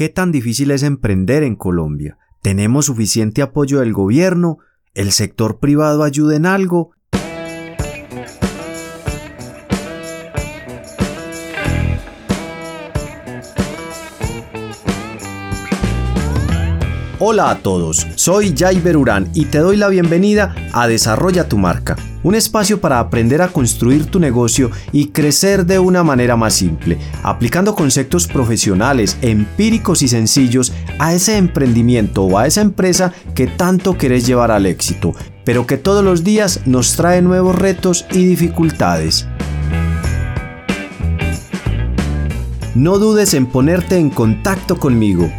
¿Qué tan difícil es emprender en Colombia? ¿Tenemos suficiente apoyo del gobierno? ¿El sector privado ayuda en algo? Hola a todos, soy Jaiber Urán y te doy la bienvenida a Desarrolla tu marca, un espacio para aprender a construir tu negocio y crecer de una manera más simple, aplicando conceptos profesionales, empíricos y sencillos a ese emprendimiento o a esa empresa que tanto querés llevar al éxito, pero que todos los días nos trae nuevos retos y dificultades. No dudes en ponerte en contacto conmigo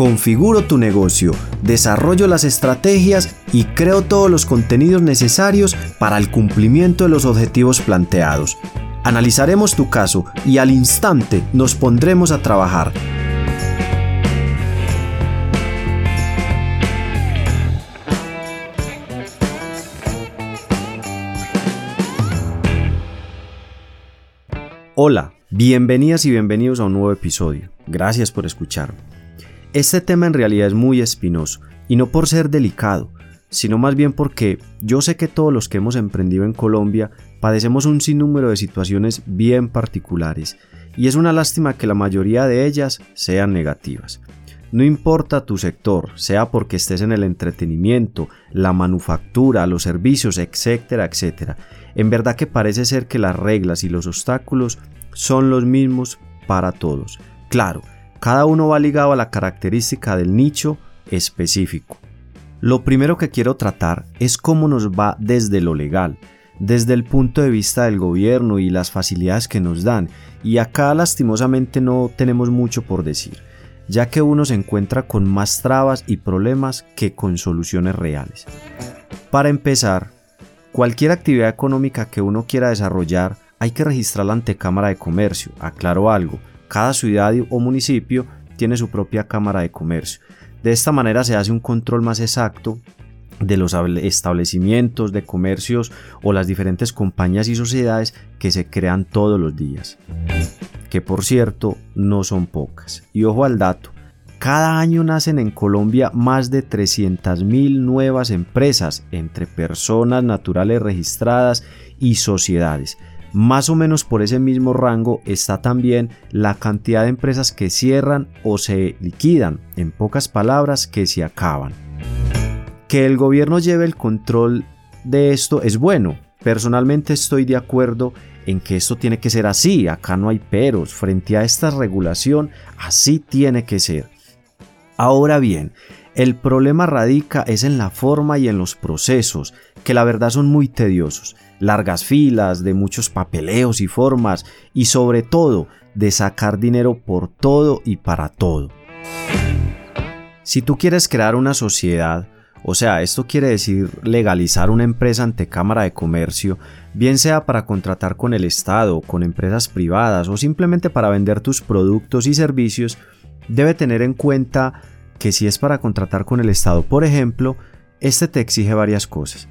configuro tu negocio, desarrollo las estrategias y creo todos los contenidos necesarios para el cumplimiento de los objetivos planteados. Analizaremos tu caso y al instante nos pondremos a trabajar. Hola, bienvenidas y bienvenidos a un nuevo episodio. Gracias por escucharme. Este tema en realidad es muy espinoso, y no por ser delicado, sino más bien porque yo sé que todos los que hemos emprendido en Colombia padecemos un sinnúmero de situaciones bien particulares, y es una lástima que la mayoría de ellas sean negativas. No importa tu sector, sea porque estés en el entretenimiento, la manufactura, los servicios, etcétera, etcétera. En verdad que parece ser que las reglas y los obstáculos son los mismos para todos. Claro, cada uno va ligado a la característica del nicho específico. Lo primero que quiero tratar es cómo nos va desde lo legal, desde el punto de vista del gobierno y las facilidades que nos dan, y acá lastimosamente no tenemos mucho por decir, ya que uno se encuentra con más trabas y problemas que con soluciones reales. Para empezar, cualquier actividad económica que uno quiera desarrollar hay que registrarla ante Cámara de Comercio, aclaro algo, cada ciudad o municipio tiene su propia cámara de comercio. De esta manera se hace un control más exacto de los establecimientos de comercios o las diferentes compañías y sociedades que se crean todos los días. Que por cierto no son pocas. Y ojo al dato, cada año nacen en Colombia más de 300.000 nuevas empresas entre personas naturales registradas y sociedades. Más o menos por ese mismo rango está también la cantidad de empresas que cierran o se liquidan, en pocas palabras, que se acaban. Que el gobierno lleve el control de esto es bueno. Personalmente estoy de acuerdo en que esto tiene que ser así, acá no hay peros, frente a esta regulación así tiene que ser. Ahora bien, el problema radica es en la forma y en los procesos, que la verdad son muy tediosos largas filas, de muchos papeleos y formas y sobre todo de sacar dinero por todo y para todo. Si tú quieres crear una sociedad, o sea, esto quiere decir legalizar una empresa ante Cámara de Comercio, bien sea para contratar con el Estado, con empresas privadas o simplemente para vender tus productos y servicios, debe tener en cuenta que si es para contratar con el Estado, por ejemplo, este te exige varias cosas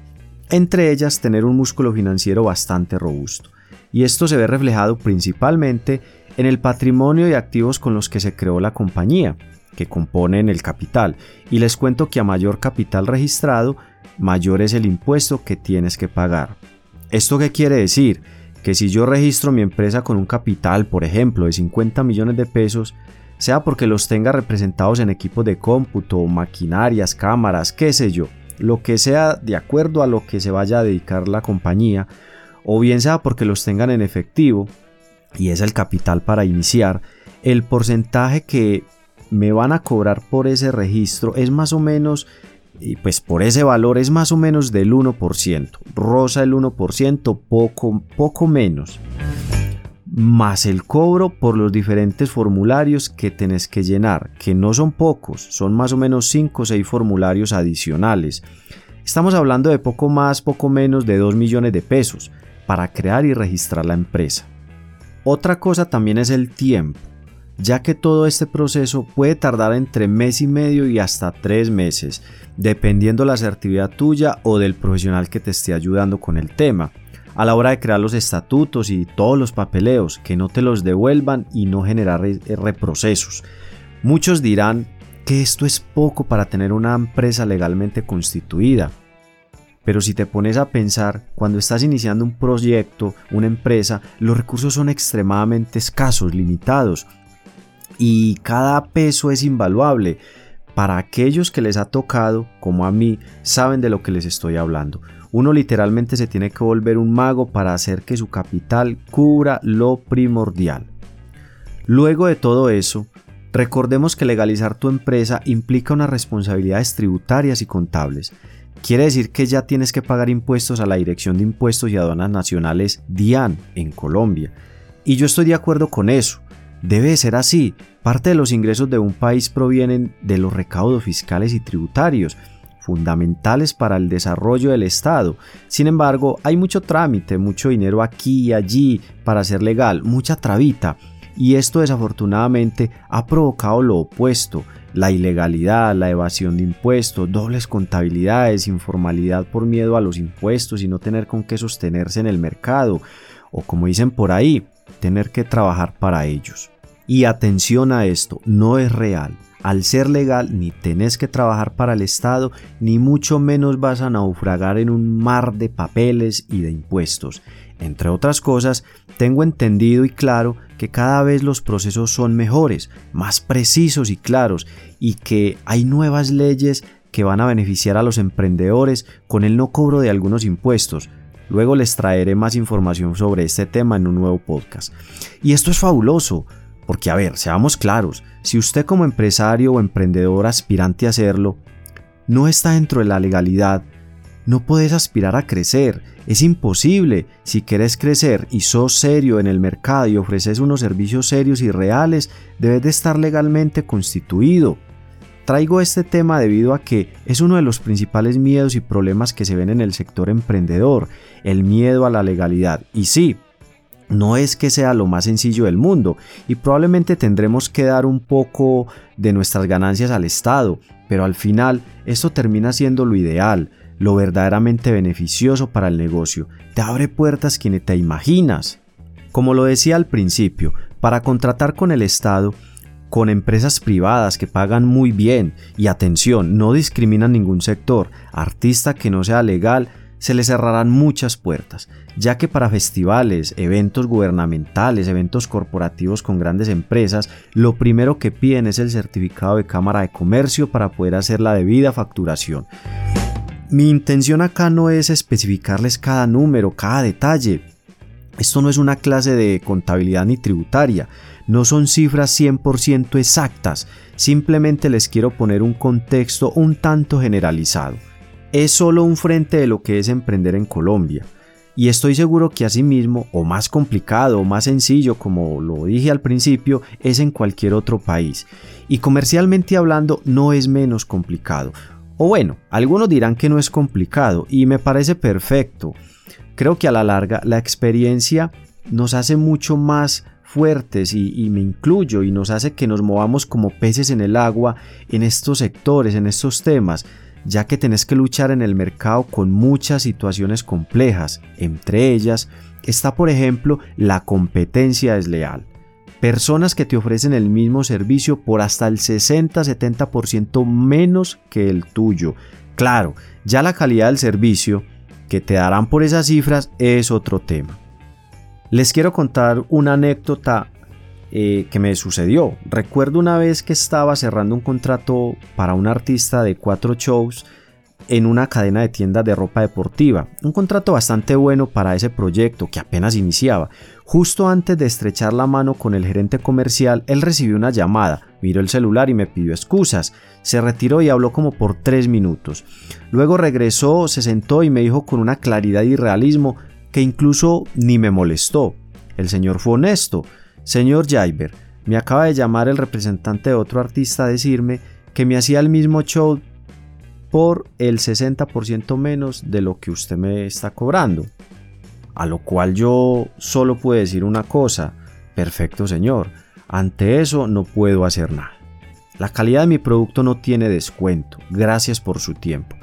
entre ellas tener un músculo financiero bastante robusto. Y esto se ve reflejado principalmente en el patrimonio y activos con los que se creó la compañía, que componen el capital. Y les cuento que a mayor capital registrado, mayor es el impuesto que tienes que pagar. ¿Esto qué quiere decir? Que si yo registro mi empresa con un capital, por ejemplo, de 50 millones de pesos, sea porque los tenga representados en equipos de cómputo, maquinarias, cámaras, qué sé yo, lo que sea de acuerdo a lo que se vaya a dedicar la compañía, o bien sea porque los tengan en efectivo, y es el capital para iniciar, el porcentaje que me van a cobrar por ese registro es más o menos, y pues por ese valor es más o menos del 1%, rosa el 1%, poco, poco menos más el cobro por los diferentes formularios que tenés que llenar, que no son pocos, son más o menos 5 o 6 formularios adicionales. Estamos hablando de poco más, poco menos de 2 millones de pesos para crear y registrar la empresa. Otra cosa también es el tiempo, ya que todo este proceso puede tardar entre mes y medio y hasta tres meses, dependiendo la asertividad tuya o del profesional que te esté ayudando con el tema a la hora de crear los estatutos y todos los papeleos, que no te los devuelvan y no generar reprocesos. Muchos dirán que esto es poco para tener una empresa legalmente constituida. Pero si te pones a pensar, cuando estás iniciando un proyecto, una empresa, los recursos son extremadamente escasos, limitados, y cada peso es invaluable. Para aquellos que les ha tocado, como a mí, saben de lo que les estoy hablando. Uno literalmente se tiene que volver un mago para hacer que su capital cubra lo primordial. Luego de todo eso, recordemos que legalizar tu empresa implica unas responsabilidades tributarias y contables. Quiere decir que ya tienes que pagar impuestos a la Dirección de Impuestos y Aduanas Nacionales DIAN en Colombia. Y yo estoy de acuerdo con eso. Debe ser así. Parte de los ingresos de un país provienen de los recaudos fiscales y tributarios, fundamentales para el desarrollo del Estado. Sin embargo, hay mucho trámite, mucho dinero aquí y allí para ser legal, mucha trabita. Y esto desafortunadamente ha provocado lo opuesto, la ilegalidad, la evasión de impuestos, dobles contabilidades, informalidad por miedo a los impuestos y no tener con qué sostenerse en el mercado, o como dicen por ahí, tener que trabajar para ellos. Y atención a esto, no es real. Al ser legal ni tenés que trabajar para el Estado, ni mucho menos vas a naufragar en un mar de papeles y de impuestos. Entre otras cosas, tengo entendido y claro que cada vez los procesos son mejores, más precisos y claros, y que hay nuevas leyes que van a beneficiar a los emprendedores con el no cobro de algunos impuestos, Luego les traeré más información sobre este tema en un nuevo podcast. Y esto es fabuloso, porque a ver, seamos claros, si usted como empresario o emprendedor aspirante a hacerlo, no está dentro de la legalidad, no puedes aspirar a crecer, es imposible. Si quieres crecer y sos serio en el mercado y ofreces unos servicios serios y reales, debes de estar legalmente constituido. Traigo este tema debido a que es uno de los principales miedos y problemas que se ven en el sector emprendedor, el miedo a la legalidad. Y sí, no es que sea lo más sencillo del mundo y probablemente tendremos que dar un poco de nuestras ganancias al Estado, pero al final esto termina siendo lo ideal, lo verdaderamente beneficioso para el negocio. Te abre puertas que te imaginas. Como lo decía al principio, para contratar con el Estado con empresas privadas que pagan muy bien y atención, no discriminan ningún sector, artista que no sea legal, se le cerrarán muchas puertas, ya que para festivales, eventos gubernamentales, eventos corporativos con grandes empresas, lo primero que piden es el certificado de Cámara de Comercio para poder hacer la debida facturación. Mi intención acá no es especificarles cada número, cada detalle. Esto no es una clase de contabilidad ni tributaria, no son cifras 100% exactas, simplemente les quiero poner un contexto un tanto generalizado. Es solo un frente de lo que es emprender en Colombia. Y estoy seguro que asimismo, o más complicado o más sencillo, como lo dije al principio, es en cualquier otro país. Y comercialmente hablando, no es menos complicado. O bueno, algunos dirán que no es complicado, y me parece perfecto. Creo que a la larga la experiencia nos hace mucho más fuertes y, me incluyo y nos hace que nos movamos como peces en el agua en estos sectores, en estos temas, ya que tenés que luchar en el mercado con muchas situaciones complejas. Entre ellas está, por ejemplo, la competencia desleal. Personas que te ofrecen el mismo servicio por hasta el 60-70% menos que el tuyo. Claro, ya la calidad del servicio que te darán por esas cifras es otro tema. Les quiero contar una anécdota eh, que me sucedió. Recuerdo una vez que estaba cerrando un contrato para un artista de cuatro shows en una cadena de tiendas de ropa deportiva. Un contrato bastante bueno para ese proyecto que apenas iniciaba. Justo antes de estrechar la mano con el gerente comercial, él recibió una llamada, miró el celular y me pidió excusas. Se retiró y habló como por tres minutos. Luego regresó, se sentó y me dijo con una claridad y realismo que incluso ni me molestó. El señor fue honesto. Señor Jaiber, me acaba de llamar el representante de otro artista a decirme que me hacía el mismo show por el 60% menos de lo que usted me está cobrando. A lo cual yo solo puedo decir una cosa, perfecto señor, ante eso no puedo hacer nada. La calidad de mi producto no tiene descuento, gracias por su tiempo.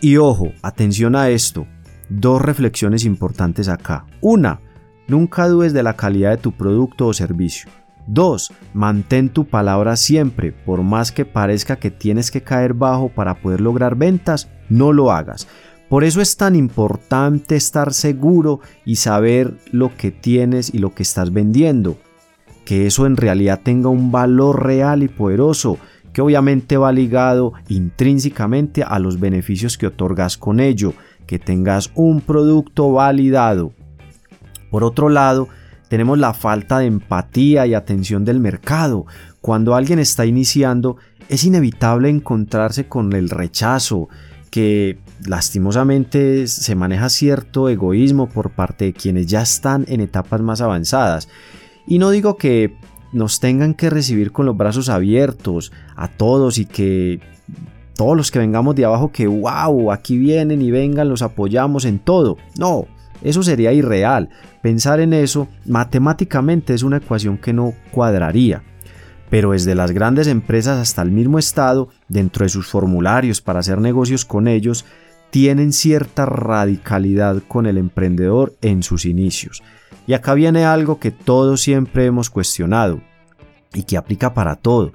Y ojo, atención a esto, Dos reflexiones importantes acá. Una, nunca dudes de la calidad de tu producto o servicio. 2. Mantén tu palabra siempre, por más que parezca que tienes que caer bajo para poder lograr ventas, no lo hagas. Por eso es tan importante estar seguro y saber lo que tienes y lo que estás vendiendo. Que eso en realidad tenga un valor real y poderoso, que obviamente va ligado intrínsecamente a los beneficios que otorgas con ello, que tengas un producto validado. Por otro lado, tenemos la falta de empatía y atención del mercado. Cuando alguien está iniciando, es inevitable encontrarse con el rechazo, que lastimosamente se maneja cierto egoísmo por parte de quienes ya están en etapas más avanzadas. Y no digo que nos tengan que recibir con los brazos abiertos a todos y que todos los que vengamos de abajo que wow, aquí vienen y vengan, los apoyamos en todo. No, eso sería irreal. Pensar en eso matemáticamente es una ecuación que no cuadraría. Pero desde las grandes empresas hasta el mismo Estado, dentro de sus formularios para hacer negocios con ellos, tienen cierta radicalidad con el emprendedor en sus inicios. Y acá viene algo que todos siempre hemos cuestionado y que aplica para todo.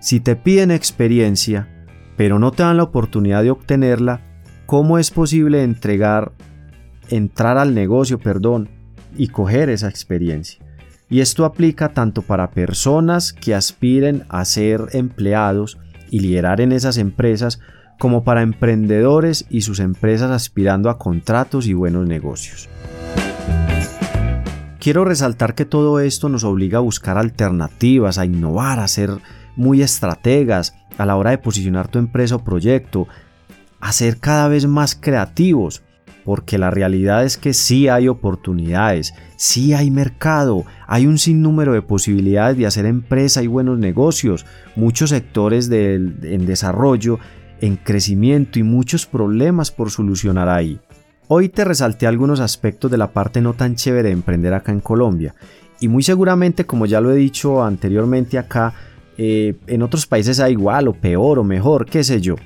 Si te piden experiencia, pero no te dan la oportunidad de obtenerla, ¿cómo es posible entregar entrar al negocio, perdón, y coger esa experiencia. Y esto aplica tanto para personas que aspiren a ser empleados y liderar en esas empresas, como para emprendedores y sus empresas aspirando a contratos y buenos negocios. Quiero resaltar que todo esto nos obliga a buscar alternativas, a innovar, a ser muy estrategas a la hora de posicionar tu empresa o proyecto, a ser cada vez más creativos porque la realidad es que sí hay oportunidades, sí hay mercado, hay un sinnúmero de posibilidades de hacer empresa y buenos negocios, muchos sectores en desarrollo, en crecimiento y muchos problemas por solucionar ahí. Hoy te resalté algunos aspectos de la parte no tan chévere de emprender acá en Colombia y muy seguramente como ya lo he dicho anteriormente acá, eh, en otros países hay igual o peor o mejor, qué sé yo.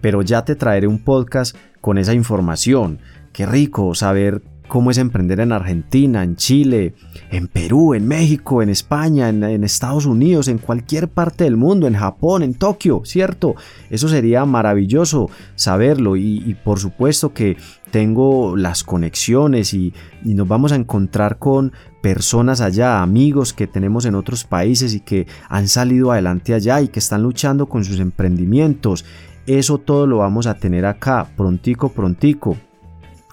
Pero ya te traeré un podcast con esa información Qué rico saber cómo es emprender en Argentina, en Chile, en Perú, en México, en España, en, Estados Unidos, en cualquier parte del mundo, en Japón, en Tokio, ¿cierto? Eso sería maravilloso saberlo y, por supuesto que tengo las conexiones y, y nos vamos a encontrar con personas allá, amigos que tenemos en otros países y que han salido adelante allá y que están luchando con sus emprendimientos. Eso todo lo vamos a tener acá, prontico, prontico.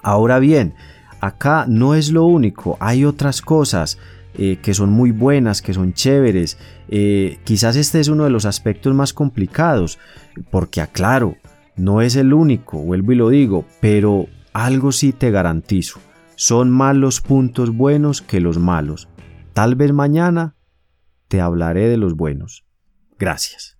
Ahora bien, acá no es lo único, hay otras cosas eh, que son muy buenas, que son chéveres. Eh, quizás este es uno de los aspectos más complicados, porque aclaro, no es el único, vuelvo y lo digo, pero algo sí te garantizo, son más los puntos buenos que los malos. Tal vez mañana te hablaré de los buenos. Gracias.